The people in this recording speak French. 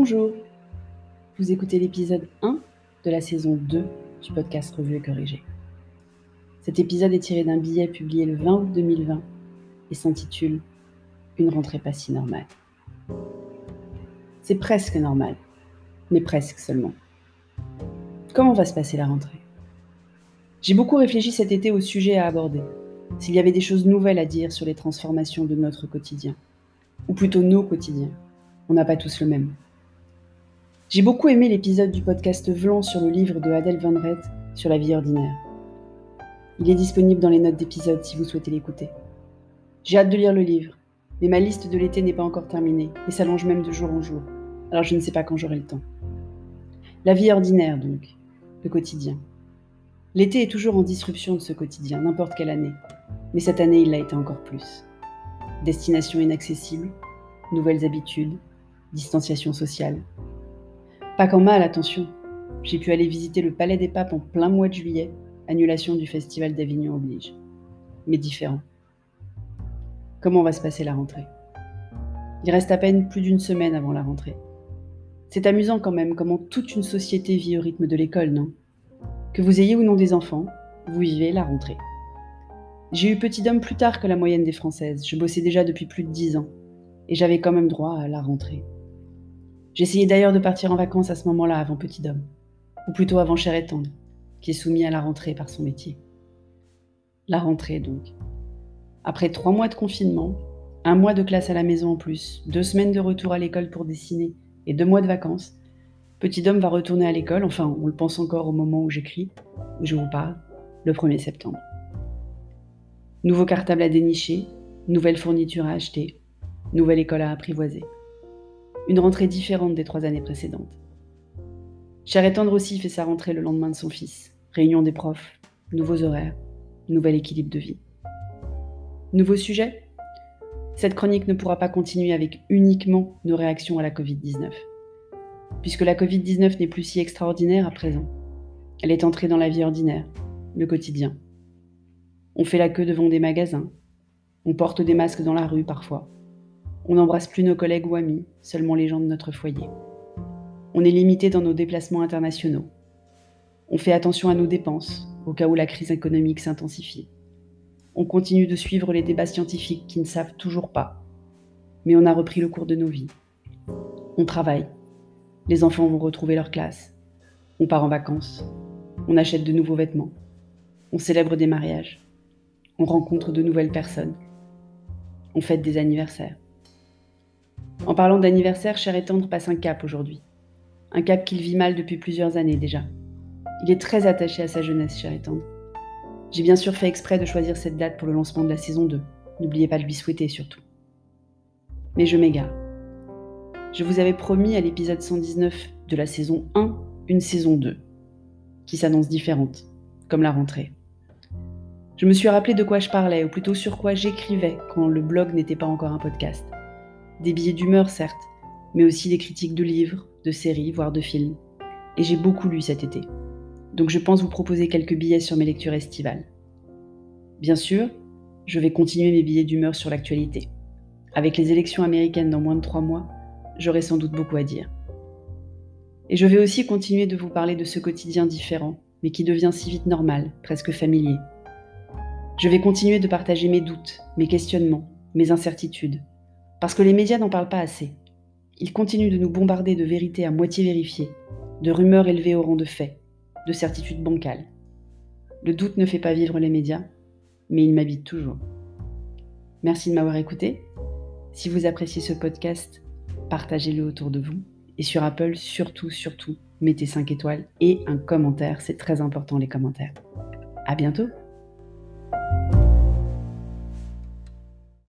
Bonjour, vous écoutez l'épisode 1 de la saison 2 du podcast Revue et Corrigé. Cet épisode est tiré d'un billet publié le 20 août 2020 et s'intitule Une rentrée pas si normale. C'est presque normal, mais presque seulement. Comment va se passer la rentrée? J'ai beaucoup réfléchi cet été au sujet à aborder, s'il y avait des choses nouvelles à dire sur les transformations de notre quotidien, ou plutôt nos quotidiens. On n'a pas tous le même. J'ai beaucoup aimé l'épisode du podcast Vlan sur le livre de Adèle Van Rett sur la vie ordinaire. Il est disponible dans les notes d'épisode si vous souhaitez l'écouter. J'ai hâte de lire le livre, mais ma liste de l'été n'est pas encore terminée et s'allonge même de jour en jour, alors je ne sais pas quand j'aurai le temps. La vie ordinaire donc, le quotidien. L'été est toujours en disruption de ce quotidien, n'importe quelle année, mais cette année il l'a été encore plus. Destination inaccessible, nouvelles habitudes, distanciation sociale, pas qu'en mal, attention. J'ai pu aller visiter le Palais des Papes en plein mois de juillet, annulation du Festival d'Avignon oblige. Mais différent. Comment va se passer la rentrée? Il reste à peine plus d'une semaine avant la rentrée. C'est amusant quand même comment toute une société vit au rythme de l'école, non? Que vous ayez ou non des enfants, vous vivez la rentrée. J'ai eu petit homme plus tard que la moyenne des Françaises, je bossais déjà depuis plus de dix ans, et j'avais quand même droit à la rentrée. J'essayais d'ailleurs de partir en vacances à ce moment-là avant Petit Dôme, ou plutôt avant Cher et qui est soumis à la rentrée par son métier. La rentrée donc. Après trois mois de confinement, un mois de classe à la maison en plus, deux semaines de retour à l'école pour dessiner et deux mois de vacances, Petit Dôme va retourner à l'école, enfin on le pense encore au moment où j'écris, où je vous parle, le 1er septembre. Nouveau cartable à dénicher, nouvelle fourniture à acheter, nouvelle école à apprivoiser. Une rentrée différente des trois années précédentes. Cher et aussi fait sa rentrée le lendemain de son fils. Réunion des profs, nouveaux horaires, nouvel équilibre de vie. Nouveau sujet? Cette chronique ne pourra pas continuer avec uniquement nos réactions à la Covid-19. Puisque la Covid-19 n'est plus si extraordinaire à présent. Elle est entrée dans la vie ordinaire, le quotidien. On fait la queue devant des magasins. On porte des masques dans la rue parfois. On n'embrasse plus nos collègues ou amis, seulement les gens de notre foyer. On est limité dans nos déplacements internationaux. On fait attention à nos dépenses, au cas où la crise économique s'intensifie. On continue de suivre les débats scientifiques qui ne savent toujours pas. Mais on a repris le cours de nos vies. On travaille. Les enfants vont retrouver leur classe. On part en vacances. On achète de nouveaux vêtements. On célèbre des mariages. On rencontre de nouvelles personnes. On fête des anniversaires. En parlant d'anniversaire, Cher et Tendre passe un cap aujourd'hui. Un cap qu'il vit mal depuis plusieurs années déjà. Il est très attaché à sa jeunesse, Cher et Tendre. J'ai bien sûr fait exprès de choisir cette date pour le lancement de la saison 2. N'oubliez pas de lui souhaiter surtout. Mais je m'égare. Je vous avais promis à l'épisode 119 de la saison 1 une saison 2, qui s'annonce différente, comme la rentrée. Je me suis rappelé de quoi je parlais, ou plutôt sur quoi j'écrivais quand le blog n'était pas encore un podcast. Des billets d'humeur, certes, mais aussi des critiques de livres, de séries, voire de films. Et j'ai beaucoup lu cet été. Donc je pense vous proposer quelques billets sur mes lectures estivales. Bien sûr, je vais continuer mes billets d'humeur sur l'actualité. Avec les élections américaines dans moins de trois mois, j'aurai sans doute beaucoup à dire. Et je vais aussi continuer de vous parler de ce quotidien différent, mais qui devient si vite normal, presque familier. Je vais continuer de partager mes doutes, mes questionnements, mes incertitudes, parce que les médias n'en parlent pas assez. Ils continuent de nous bombarder de vérités à moitié vérifiées, de rumeurs élevées au rang de faits, de certitudes bancales. Le doute ne fait pas vivre les médias, mais il m'habite toujours. Merci de m'avoir écouté. Si vous appréciez ce podcast, partagez-le autour de vous. Et sur Apple, surtout, surtout, mettez 5 étoiles et un commentaire. C'est très important les commentaires. À bientôt!